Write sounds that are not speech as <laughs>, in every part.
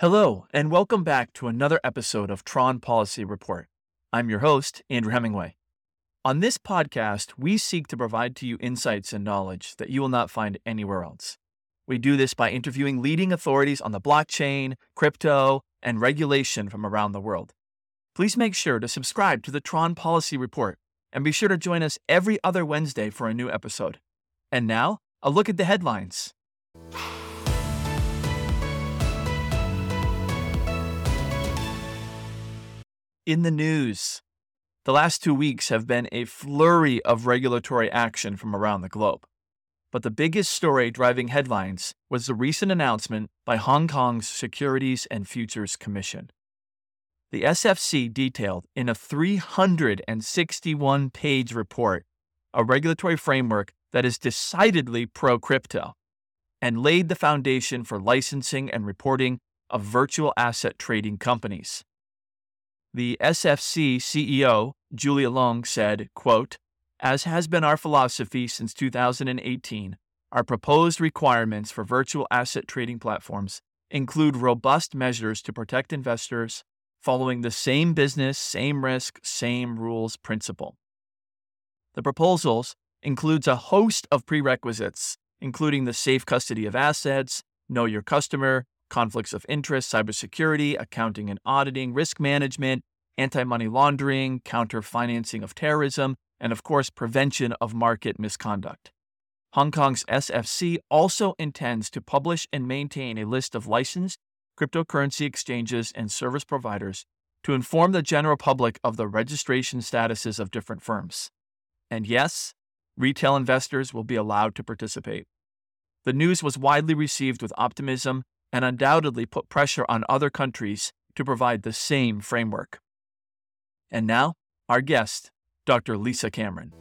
Hello, and welcome back to another episode of Tron Policy Report. I'm your host, Andrew Hemingway. On this podcast, we seek to provide to you insights and knowledge that you will not find anywhere else. We do this by interviewing leading authorities on the blockchain, crypto, and regulation from around the world. Please make sure to subscribe to the Tron Policy Report and be sure to join us every other Wednesday for a new episode. And now, a look at the headlines. In the news, the last two weeks have been a flurry of regulatory action from around the globe. But the biggest story driving headlines was the recent announcement by Hong Kong's Securities and Futures Commission. The SFC detailed in a 361 page report a regulatory framework that is decidedly pro crypto and laid the foundation for licensing and reporting of virtual asset trading companies. The SFC CEO, Julia Leung, said, quote, As has been our philosophy since 2018, our proposed requirements for virtual asset trading platforms include robust measures to protect investors following the same business, same risk, same rules principle. The proposals includes a host of prerequisites, including the safe custody of assets, know your customer, conflicts of interest, cybersecurity, accounting and auditing, risk management, anti money laundering, counter financing of terrorism, and of course, prevention of market misconduct. Hong Kong's SFC also intends to publish and maintain a list of licensed cryptocurrency exchanges and service providers to inform the general public of the registration statuses of different firms. And yes, retail investors will be allowed to participate. The news was widely received with optimism and undoubtedly put pressure on other countries to provide the same framework. And now, our guest, Dr. Lisa Cameron.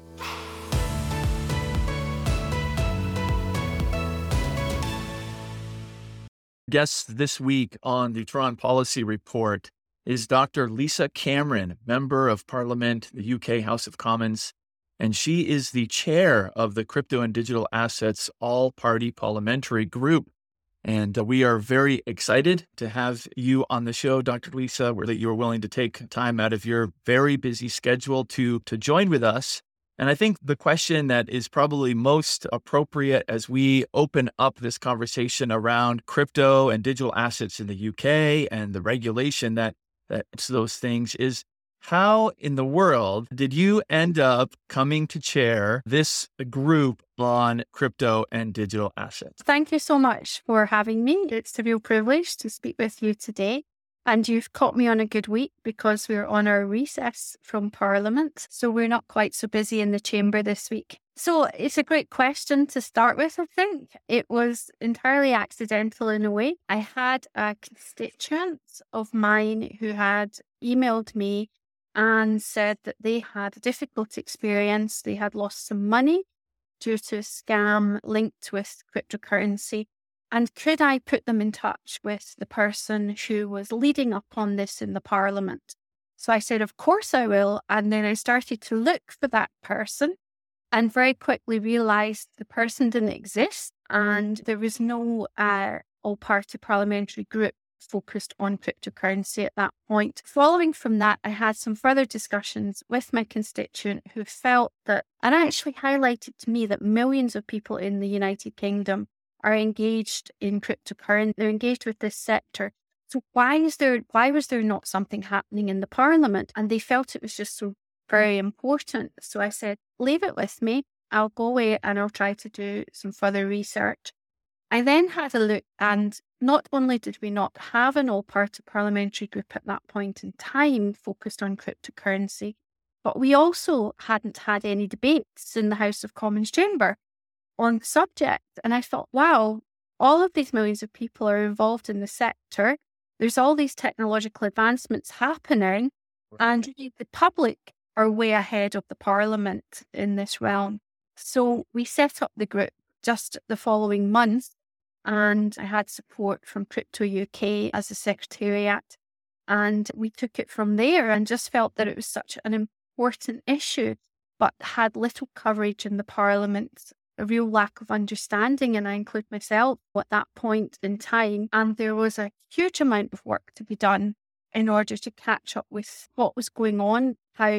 Guest this week on the Tron Policy Report is Dr. Lisa Cameron, Member of Parliament, the UK House of Commons, and she is the chair of the Crypto and Digital Assets All Party Parliamentary Group. And uh, we are very excited to have you on the show, Dr. Lisa, where that you are willing to take time out of your very busy schedule to, to join with us. And I think the question that is probably most appropriate as we open up this conversation around crypto and digital assets in the UK and the regulation that that's those things is how in the world did you end up coming to chair this group on crypto and digital assets? Thank you so much for having me. It's a real privilege to speak with you today. And you've caught me on a good week because we're on our recess from Parliament. So we're not quite so busy in the chamber this week. So it's a great question to start with, I think. It was entirely accidental in a way. I had a constituent of mine who had emailed me and said that they had a difficult experience. They had lost some money due to a scam linked with cryptocurrency. And could I put them in touch with the person who was leading up on this in the parliament? So I said, Of course I will. And then I started to look for that person and very quickly realized the person didn't exist and there was no uh, all party parliamentary group focused on cryptocurrency at that point. Following from that, I had some further discussions with my constituent who felt that, and actually highlighted to me that millions of people in the United Kingdom are engaged in cryptocurrency, they're engaged with this sector. So why is there why was there not something happening in the parliament? And they felt it was just so very important. So I said, leave it with me. I'll go away and I'll try to do some further research. I then had a look, and not only did we not have an all party parliamentary group at that point in time focused on cryptocurrency, but we also hadn't had any debates in the House of Commons chamber on the subject. And I thought, wow, all of these millions of people are involved in the sector. There's all these technological advancements happening, and the public are way ahead of the parliament in this realm. So we set up the group just the following month and I had support from Crypto UK as a secretariat. And we took it from there and just felt that it was such an important issue, but had little coverage in the Parliament a real lack of understanding, and I include myself at that point in time. And there was a huge amount of work to be done in order to catch up with what was going on, how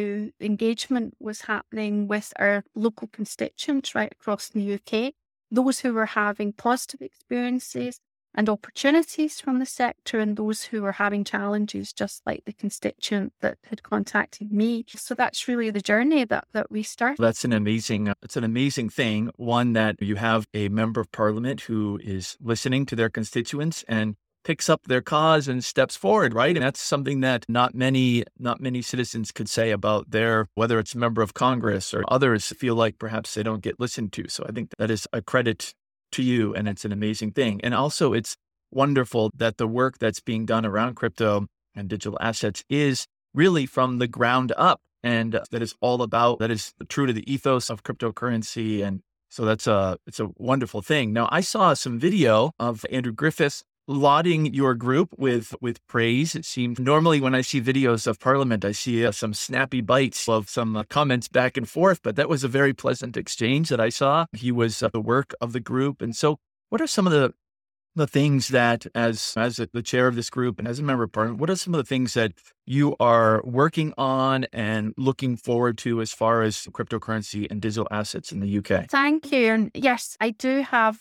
engagement was happening with our local constituents right across the UK, those who were having positive mm. experiences and opportunities from the sector, and those who were having challenges, just like the constituent that had contacted me. So that's really the journey that, that we started. That's an amazing, uh, it's an amazing thing. One that you have a member of parliament who is listening to their constituents and picks up their cause and steps forward, right? And that's something that not many, not many citizens could say about their, whether it's a member of Congress or others feel like perhaps they don't get listened to. So I think that is a credit to you and it's an amazing thing. And also it's wonderful that the work that's being done around crypto and digital assets is really from the ground up and that is all about that is true to the ethos of cryptocurrency and so that's a it's a wonderful thing. Now I saw some video of Andrew Griffiths lauding your group with with praise. It seemed normally when I see videos of Parliament, I see uh, some snappy bites of some uh, comments back and forth, but that was a very pleasant exchange that I saw. He was uh, the work of the group, and so what are some of the the things that as as the chair of this group and as a member of parliament what are some of the things that you are working on and looking forward to as far as cryptocurrency and digital assets in the uk thank you and yes i do have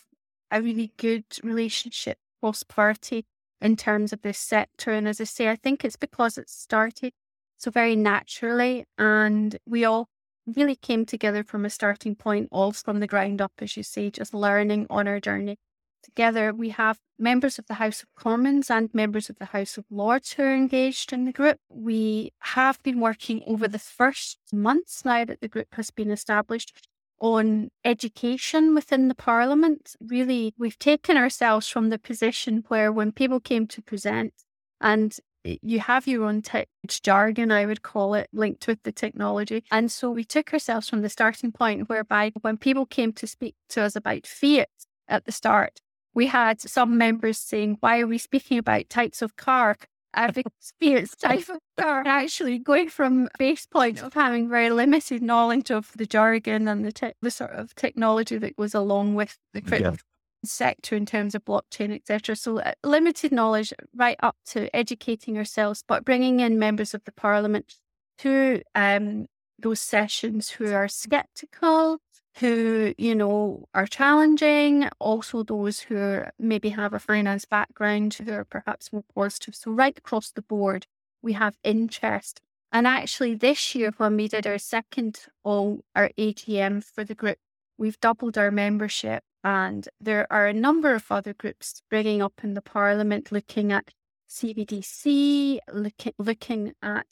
a really good relationship prosperity in terms of this sector. And as I say, I think it's because it started so very naturally and we all really came together from a starting point, all from the ground up, as you say, just learning on our journey together. We have members of the House of Commons and members of the House of Lords who are engaged in the group. We have been working over the first months now that the group has been established on education within the parliament. Really, we've taken ourselves from the position where when people came to present and you have your own tech jargon, I would call it, linked with the technology. And so we took ourselves from the starting point whereby when people came to speak to us about fiat at the start, we had some members saying, Why are we speaking about types of car? I've experienced type of car actually going from base point of having very limited knowledge of the jargon and the te- the sort of technology that goes along with the crypto yeah. sector in terms of blockchain, etc. So uh, limited knowledge right up to educating ourselves, but bringing in members of the parliament to um, those sessions who are skeptical, who, you know, are challenging, also those who maybe have a finance background, who are perhaps more positive. So, right across the board, we have interest. And actually, this year, when we did our second all our AGM for the group, we've doubled our membership. And there are a number of other groups bringing up in the parliament looking at CBDC, looking, looking at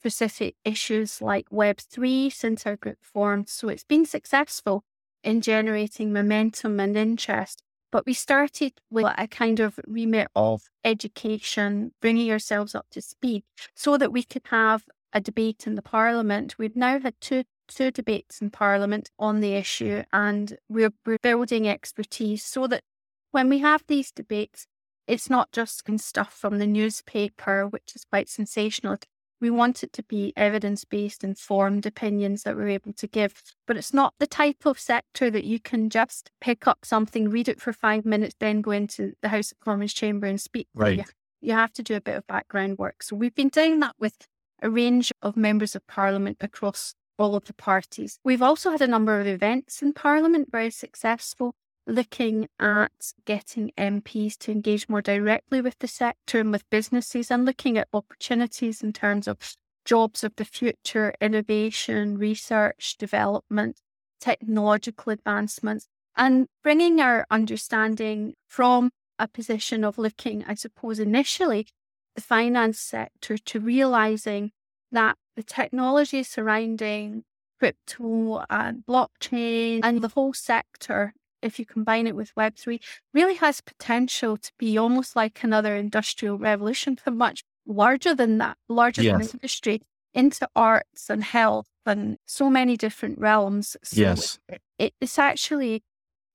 specific issues like Web3 since our group formed. So it's been successful in generating momentum and interest. But we started with a kind of remit of education, bringing ourselves up to speed so that we could have a debate in the parliament. We've now had two two debates in parliament on the issue and we're, we're building expertise so that when we have these debates, it's not just stuff from the newspaper, which is quite sensational. We want it to be evidence based, informed opinions that we're able to give. But it's not the type of sector that you can just pick up something, read it for five minutes, then go into the House of Commons chamber and speak. Right. You, you have to do a bit of background work. So we've been doing that with a range of members of parliament across all of the parties. We've also had a number of events in parliament, very successful looking at getting MPs to engage more directly with the sector and with businesses and looking at opportunities in terms of jobs of the future, innovation, research, development, technological advancements, and bringing our understanding from a position of looking, I suppose, initially the finance sector to realizing that the technology surrounding crypto and blockchain and the whole sector if you combine it with Web3, really has potential to be almost like another industrial revolution, but much larger than that, larger yes. than industry, into arts and health and so many different realms. So yes. It, it's actually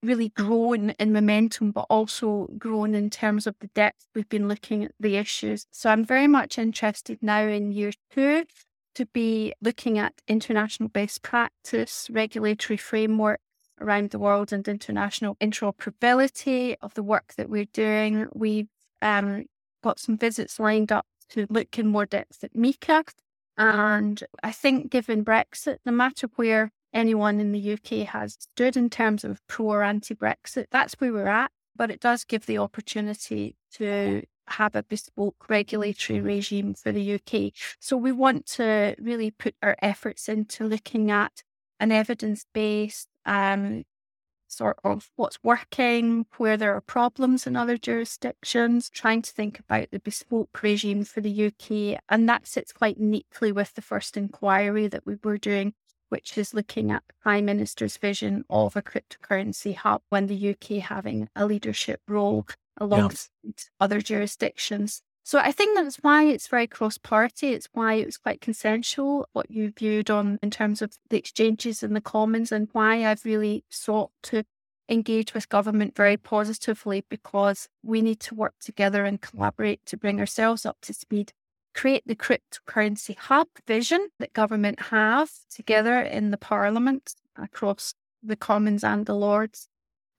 really grown in momentum, but also grown in terms of the depth we've been looking at the issues. So I'm very much interested now in year two to be looking at international best practice, regulatory framework, around the world and international interoperability of the work that we're doing. We've um, got some visits lined up to look in more depth at MiCA. And I think, given Brexit, no matter where anyone in the UK has stood in terms of pro or anti Brexit, that's where we're at. But it does give the opportunity to have a bespoke regulatory regime for the UK. So we want to really put our efforts into looking at an evidence based um, sort of what's working, where there are problems in other jurisdictions, trying to think about the bespoke regime for the UK. And that sits quite neatly with the first inquiry that we were doing, which is looking at the Prime Minister's vision of a cryptocurrency hub when the UK having a leadership role alongside yeah. other jurisdictions. So I think that's why it's very cross party. It's why it was quite consensual what you viewed on in terms of the exchanges and the commons and why I've really sought to engage with government very positively because we need to work together and collaborate to bring ourselves up to speed. Create the cryptocurrency hub vision that government have together in the parliament across the commons and the lords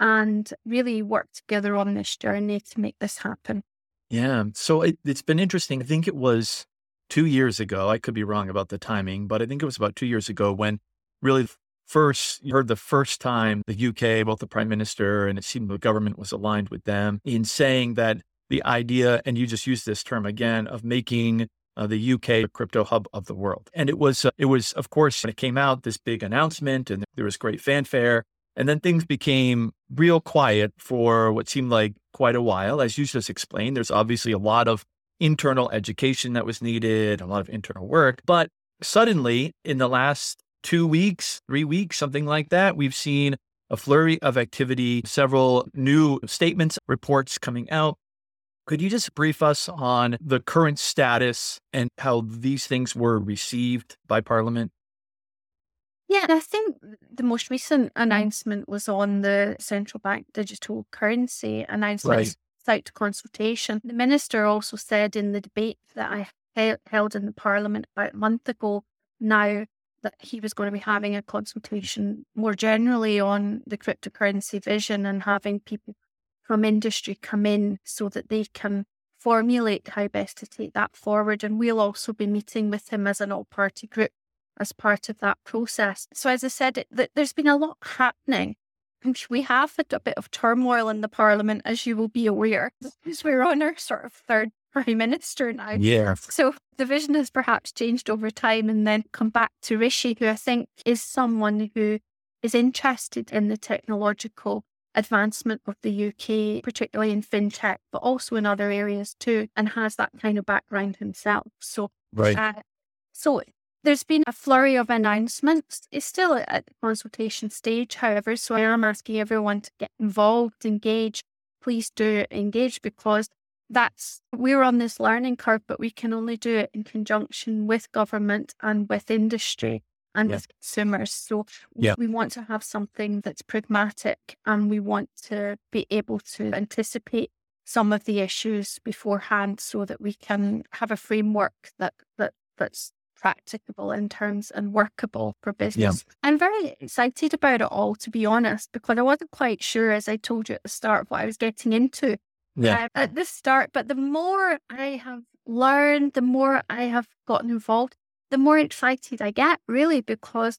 and really work together on this journey to make this happen. Yeah. So it, it's been interesting. I think it was two years ago. I could be wrong about the timing, but I think it was about two years ago when really first you heard the first time the UK, both the prime minister and it seemed the government was aligned with them in saying that the idea, and you just used this term again, of making uh, the UK a crypto hub of the world. And it was, uh, it was, of course, when it came out, this big announcement and there was great fanfare. And then things became real quiet for what seemed like quite a while. As you just explained, there's obviously a lot of internal education that was needed, a lot of internal work. But suddenly, in the last two weeks, three weeks, something like that, we've seen a flurry of activity, several new statements, reports coming out. Could you just brief us on the current status and how these things were received by Parliament? Yeah, I think the most recent mm-hmm. announcement was on the central bank digital currency announcement right. out to consultation. The minister also said in the debate that I he- held in the parliament about a month ago now that he was going to be having a consultation more generally on the cryptocurrency vision and having people from industry come in so that they can formulate how best to take that forward. And we'll also be meeting with him as an all party group as part of that process. So, as I said, it, there's been a lot happening. We have had a bit of turmoil in the parliament, as you will be aware, because we're on our sort of third <laughs> prime minister now. Yeah. So the vision has perhaps changed over time and then come back to Rishi, who I think is someone who is interested in the technological advancement of the UK, particularly in fintech, but also in other areas too, and has that kind of background himself. So, right. Uh, so there's been a flurry of announcements. It's still at the consultation stage, however, so I am asking everyone to get involved, engage. Please do engage because that's we're on this learning curve, but we can only do it in conjunction with government and with industry and yeah. with consumers. So yeah. we want to have something that's pragmatic and we want to be able to anticipate some of the issues beforehand so that we can have a framework that that that's practicable in terms and workable for business. Yeah. I'm very excited about it all, to be honest, because I wasn't quite sure, as I told you at the start, what I was getting into yeah. Uh, at the start. But the more I have learned, the more I have gotten involved, the more excited I get, really, because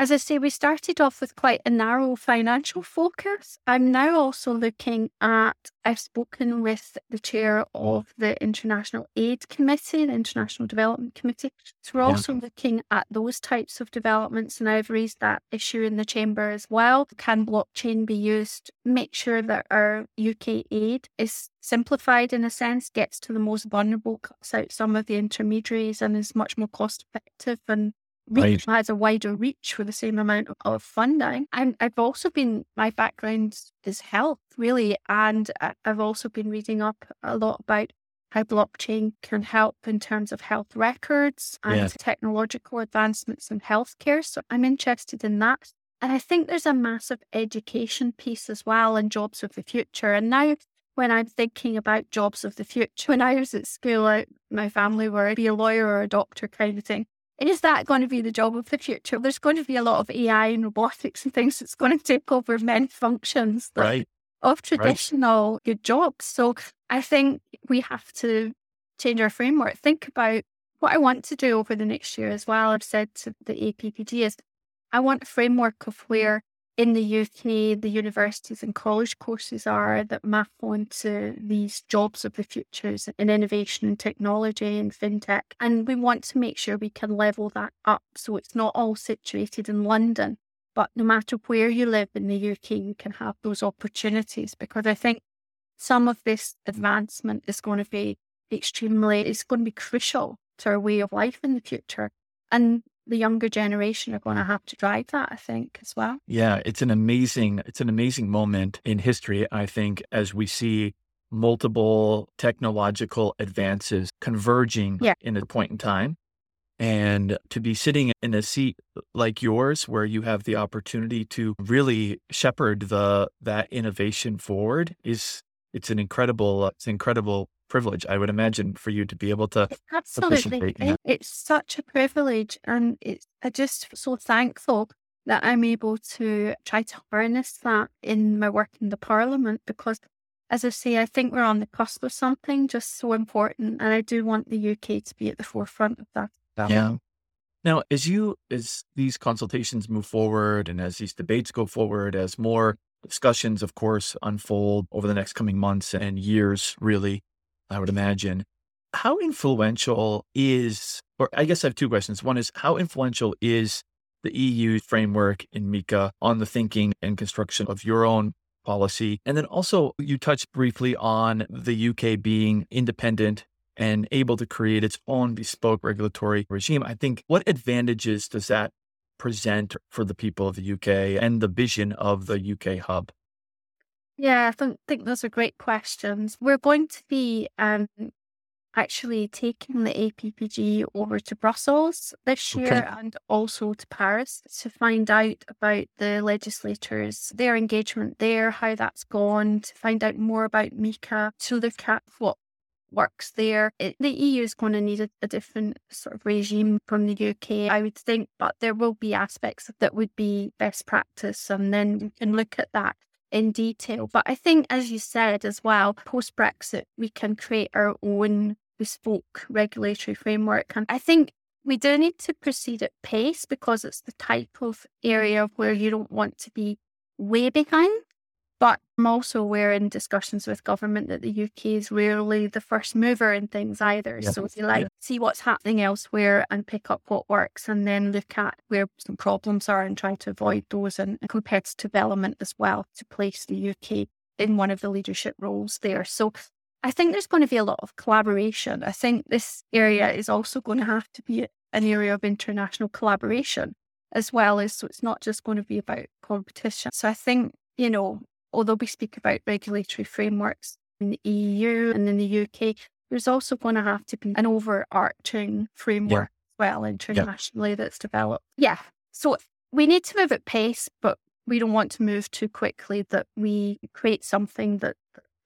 as I say, we started off with quite a narrow financial focus. I'm now also looking at, I've spoken with the chair of the International Aid Committee, the International Development Committee. So we're yeah. also looking at those types of developments. And I've raised that issue in the chamber as well. Can blockchain be used? Make sure that our UK aid is simplified in a sense, gets to the most vulnerable, cuts out some of the intermediaries, and is much more cost effective and reach right. has a wider reach for the same amount of funding. And I've also been, my background is health, really. And I've also been reading up a lot about how blockchain can help in terms of health records and yeah. technological advancements in healthcare. So I'm interested in that. And I think there's a massive education piece as well and jobs of the future. And now when I'm thinking about jobs of the future, <laughs> when I was at school, I, my family were be a lawyer or a doctor kind of thing. Is that going to be the job of the future? There's going to be a lot of AI and robotics and things that's going to take over many functions right. of traditional right. good jobs. So I think we have to change our framework. Think about what I want to do over the next year as well. I've said to the APPG is I want a framework of where in the UK, the universities and college courses are that map onto these jobs of the futures in innovation and technology and fintech. And we want to make sure we can level that up so it's not all situated in London, but no matter where you live in the UK, you can have those opportunities because I think some of this advancement is going to be extremely, it's going to be crucial to our way of life in the future. And the younger generation are going to have to drive that, I think, as well. Yeah, it's an amazing, it's an amazing moment in history, I think, as we see multiple technological advances converging yeah. in a point in time. And to be sitting in a seat like yours, where you have the opportunity to really shepherd the that innovation forward, is it's an incredible, it's an incredible privilege, I would imagine, for you to be able to. Absolutely. It's such a privilege. And it's I just so thankful that I'm able to try to harness that in my work in the parliament because as I say, I think we're on the cusp of something just so important. And I do want the UK to be at the forefront of that. Yeah. Now, as you as these consultations move forward and as these debates go forward, as more discussions, of course, unfold over the next coming months and years, really, I would imagine. How influential is, or I guess I have two questions. One is how influential is the EU framework in MiCA on the thinking and construction of your own policy? And then also, you touched briefly on the UK being independent and able to create its own bespoke regulatory regime. I think what advantages does that present for the people of the UK and the vision of the UK hub? Yeah, I think, think those are great questions. We're going to be um, actually taking the APPG over to Brussels this year okay. and also to Paris to find out about the legislators, their engagement there, how that's gone, to find out more about MiCA, to look at what works there. It, the EU is going to need a, a, different sort of regime from the UK, I would think, but there will be aspects that would be best practice, and then we can look at that in detail. But I think, as you said as well, post Brexit, we can create our own bespoke regulatory framework. And I think we do need to proceed at pace because it's the type of area where you don't want to be way behind. I'm also aware in discussions with government that the UK is rarely the first mover in things either. Yeah. So you like yeah. see what's happening elsewhere and pick up what works and then look at where some problems are and try to avoid those and competitive element as well to place the UK in one of the leadership roles there. So I think there's going to be a lot of collaboration. I think this area is also going to have to be an area of international collaboration as well as so it's not just going to be about competition. So I think, you know, although we speak about regulatory frameworks in the EU and in the UK, there's also going to have to be an overarching framework yeah. as well internationally yeah. that's developed. Yeah. So we need to move at pace, but we don't want to move too quickly that we create something that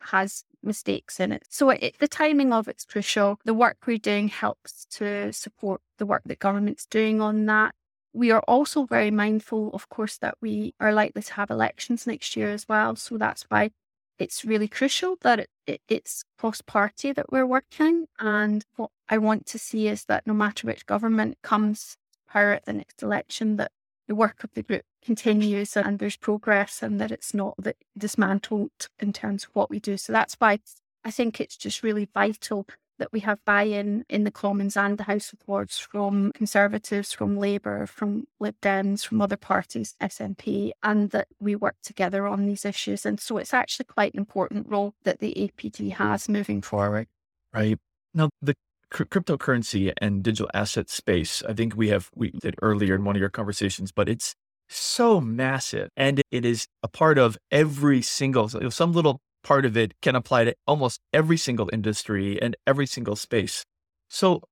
has mistakes in it. So it, the timing of it's crucial. The work we're doing helps to support the work that government's doing on that. We are also very mindful, of course, that we are likely to have elections next year as well. So that's why it's really crucial that it, it, it's cross party that we're working. And what I want to see is that no matter which government comes to power at the next election, that the work of the group continues and there's progress and that it's not dismantled in terms of what we do. So that's why I think it's just really vital that we have buy-in in the Commons and the House of Lords from Conservatives, from Labour, from Lib Dems, from other parties, SNP, and that we work together on these issues. And so it's actually quite an important role that the APG mm-hmm. has moving forward. Right. Now, the cryptocurrency and digital asset space, I think we have, we did earlier in one of your conversations, but it's so massive and it is a part of every single, some little part of it can apply to almost every single industry and every single space. So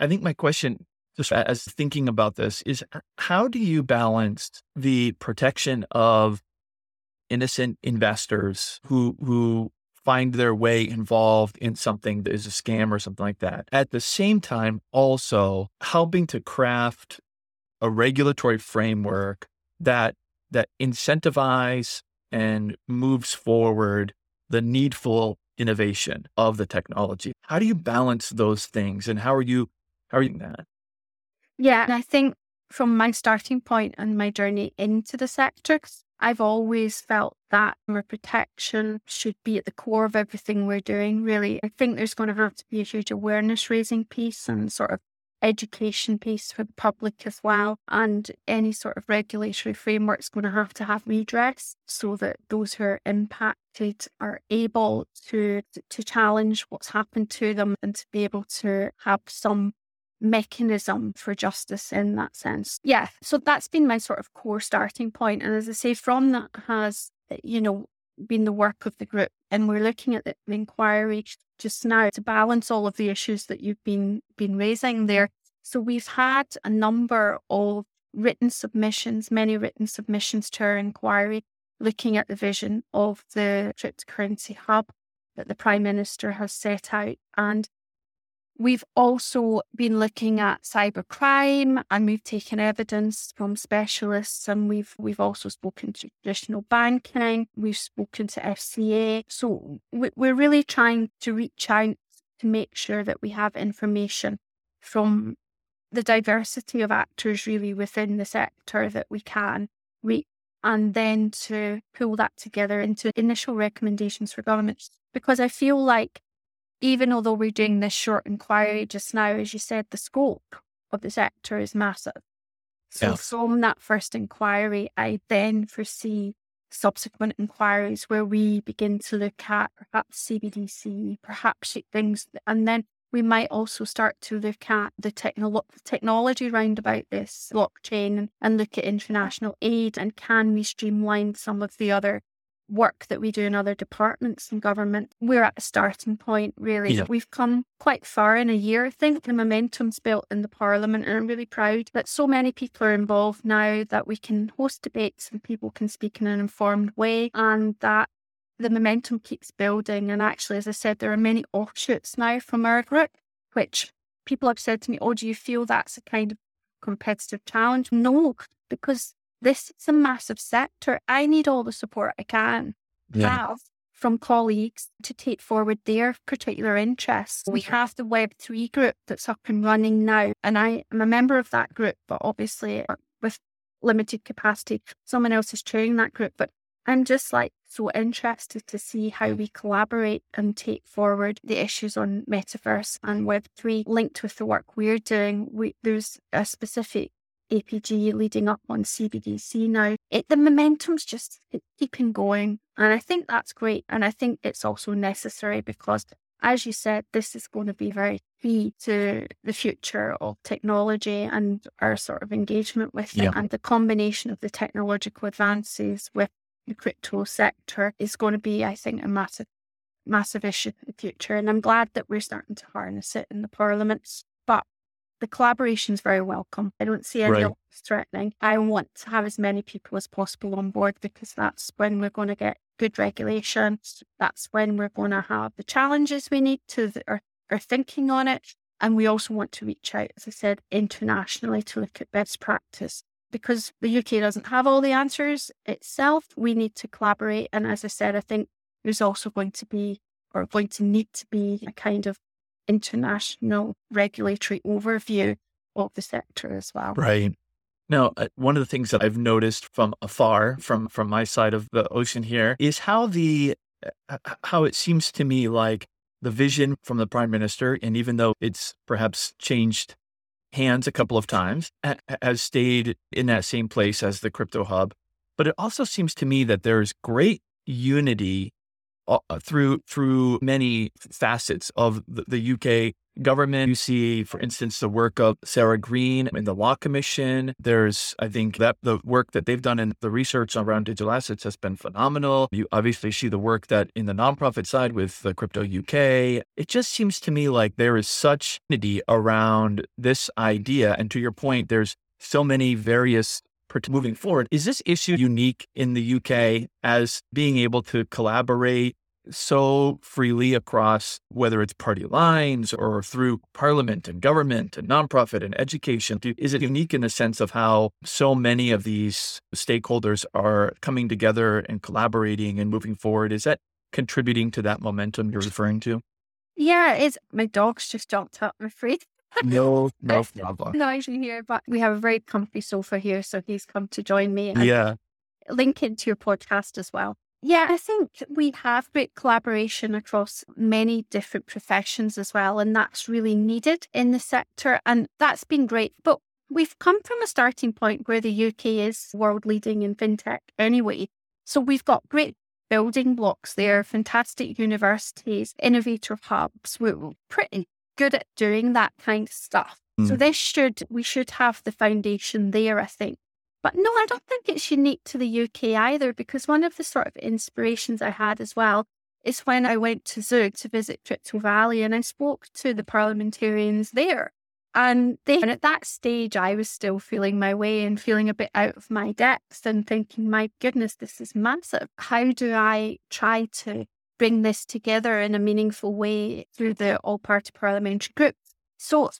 I think my question, just as thinking about this, is how do you balance the protection of innocent investors who who find their way involved in something that is a scam or something like that. At the same time, also helping to craft a regulatory framework that that incentivize and moves forward the needful innovation of the technology. How do you balance those things and how are you how are you that? Yeah, and I think from my starting point and my journey into the sector, I've always felt that our protection should be at the core of everything we're doing, really. I think there's going to have to be a huge awareness raising piece and sort of education piece for the public as well. And any sort of regulatory framework is going to have to have redress so that those who are impacted are able to to challenge what's happened to them and to be able to have some mechanism for justice in that sense. Yeah, so that's been my sort of core starting point. And as I say, from that has, you know, been the work of the group. And we're looking at the inquiry just now to balance all of the issues that you've been been raising there. So we've had a number of written submissions, many written submissions to our inquiry, looking at the vision of the cryptocurrency hub that the Prime Minister has set out. And We've also been looking at cybercrime and we've taken evidence from specialists and we've we've also spoken to traditional banking, we've spoken to FCA. So we're really trying to reach out to make sure that we have information from the diversity of actors really within the sector that we can reach and then to pull that together into initial recommendations for governments. Because I feel like even although we're doing this short inquiry just now, as you said, the scope of the sector is massive. So yes. from that first inquiry, I then foresee subsequent inquiries where we begin to look at perhaps CBDC, perhaps things, and then we might also start to look at the technolo- technology round about this blockchain and look at international aid and can we streamline some of the other work that we do in other departments in government, we're at a starting point, really. Yeah. We've come quite far in a year. I think the momentum's built in the Parliament, and I'm really proud that so many people are involved now that we can host debates and people can speak in an informed way, and that the momentum keeps building. And actually, as I said, there are many offshoots now from our group, which people have said to me, Oh, do you feel that's a kind of competitive challenge? No, because this is a massive sector. I need all the support I can yeah. have from colleagues to take forward their particular interests. We have the Web3 group that's up and running now, and I am a member of that group, but obviously uh, with limited capacity. Someone else is chairing that group, but I'm just like so interested to see how we collaborate and take forward the issues on metaverse and Web3 linked with the work we're doing. We, there's a specific APG leading up on CBDC now. It, the momentum's just keeping going. And I think that's great. And I think it's also necessary because, as you said, this is going to be very key to the future of technology and our sort of engagement with yeah. it. And the combination of the technological advances with the crypto sector is going to be, I think, a massive, massive issue in the future. And I'm glad that we're starting to harness it in the parliaments. The collaboration is very welcome. I don't see any right. threatening. I want to have as many people as possible on board because that's when we're going to get good regulation. That's when we're going to have the challenges we need to are thinking on it. And we also want to reach out, as I said, internationally to look at best practice. Because the UK doesn't have all the answers itself, we need to collaborate. And as I said, I think there's also going to be or going to need to be a kind of international regulatory overview of the sector as well. Right. Now, uh, one of the things that I've noticed from afar, from from my side of the ocean here, is how the uh, how it seems to me like the vision from the prime minister, and even though it's perhaps changed hands a couple of times, has stayed in that same place as the crypto hub. But it also seems to me that there's great unity uh, through through many facets of the, the, UK government. You see, for instance, the work of Sarah Green in the Law Commission. There's, I think, that the work that they've done in the research around digital assets has been phenomenal. You obviously see the work that in the nonprofit side with the Crypto UK. It just seems to me like there is such unity around this idea. And to your point, there's so many various moving forward. Is this issue unique in the UK as being able to collaborate so freely across whether it's party lines or through parliament and government and nonprofit and education? Is it unique in the sense of how so many of these stakeholders are coming together and collaborating and moving forward? Is that contributing to that momentum you're referring to? Yeah, it's my dog's just jumped up, I'm afraid. No, no problem. Noise in here, but we have a very comfy sofa here, so he's come to join me. yeah. Link into your podcast as well. Yeah, I think we have great collaboration across many different professions as well, and that's really needed in the sector, and that's been great. But we've come from a starting point where the UK is world leading in fintech anyway. So we've got great building blocks there, fantastic universities, innovator hubs. We're pretty good at doing that kind of stuff. Mm. So this should we should have the foundation there, I think. But no, I don't think it's unique to the UK either, because one of the sort of inspirations I had as well is when I went to Zug to visit Crypto Valley and I spoke to the parliamentarians there. And they and at that stage, I was still feeling my way and feeling a bit out of my depth and thinking, my goodness, this is massive. How do I try to bring this together in a meaningful way through the all party parliamentary group? So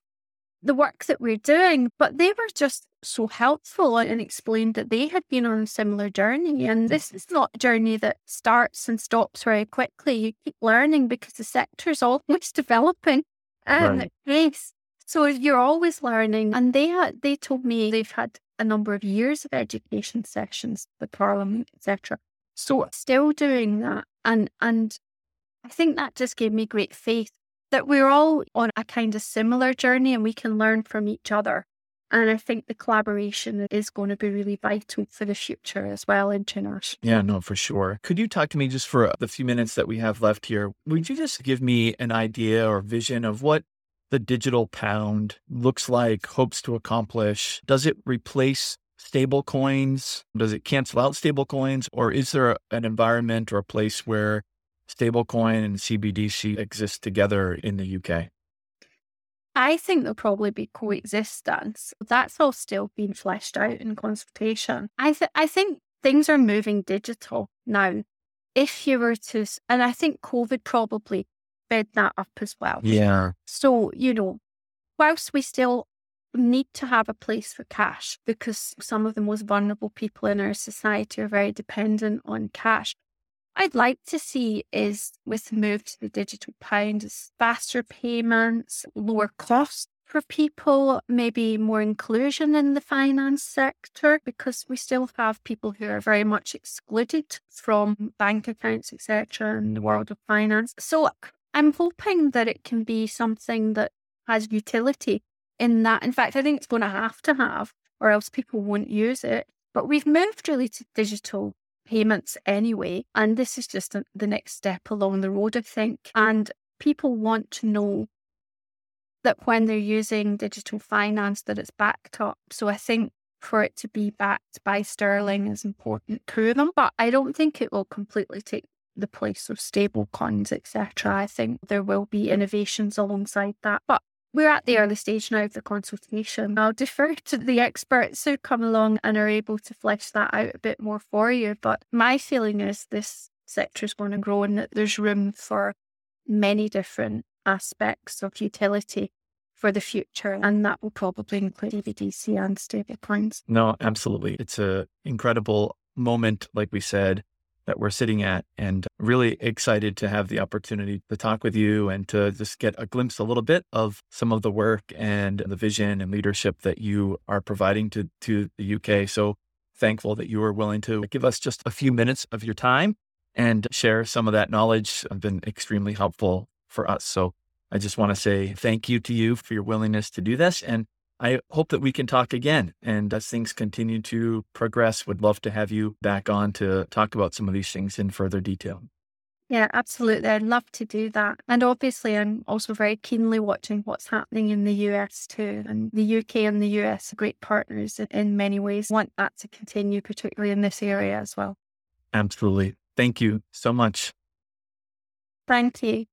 the work that we're doing, but they were just so helpful and explained that they had been on a similar journey. And this is not a journey that starts and stops very quickly. You keep learning because the sector is <laughs> always developing um, right. at pace. So you're always learning. And they had, they told me they've had a number of years of education sessions, the parliament, etc. So still doing that. And and I think that just gave me great faith that we're all on a kind of similar journey and we can learn from each other. And I think the collaboration is going to be really vital for the future as well internationally. Yeah, no, for sure. Could you talk to me just for the few minutes that we have left here? Would you just give me an idea or vision of what the digital pound looks like, hopes to accomplish? Does it replace stable coins? Does it cancel out stable coins? Or is there an environment or a place where stablecoin and CBDC exist together in the UK? I think there'll probably be coexistence. That's all still being fleshed out in consultation. I th- I think things are moving digital now. If you were to, and I think COVID probably sped that up as well. Yeah. So, you know, whilst we still need to have a place for cash because some of the most vulnerable people in our society are very dependent on cash. I'd like to see is with move to the digital pound faster payments, lower costs for people, maybe more inclusion in the finance sector because we still have people who are very much excluded from bank accounts, etc., in the world of finance. So I'm hoping that it can be something that has utility in that. In fact, I think it's going to have to have, or else people won't use it. But we've moved really to digital payments anyway. And this is just the next step along the road, I think. And people want to know that when they're using digital finance, that it's backed up. So I think for it to be backed by Sterling is important to them. But I don't think it will completely take the place of stable coins, etc. I think there will be innovations alongside that. But we're at the early stage now of the consultation. I'll defer to the experts who come along and are able to flesh that out a bit more for you. But my feeling is this sector is going to grow and that there's room for many different aspects of utility for the future. And that will probably include CBDC and stablecoins. No, absolutely. It's an incredible moment, like we said, that we're sitting at and really excited to have the opportunity to talk with you and to just get a glimpse a little bit of some of the work and the vision and leadership that you are providing to, to the UK. So thankful that you are willing to give us just a few minutes of your time and share some of that knowledge. Have been extremely helpful for us. So I just want to say thank you to you for your willingness to do this and I hope that we can talk again. And as things continue to progress, would love to have you back on to talk about some of these things in further detail. Yeah, absolutely. I'd love to do that. And obviously, I'm also very keenly watching what's happening in the US too. And the UK and the US are great partners in many ways. want that to continue, particularly in this area as well. Absolutely. Thank you so much. Thank you.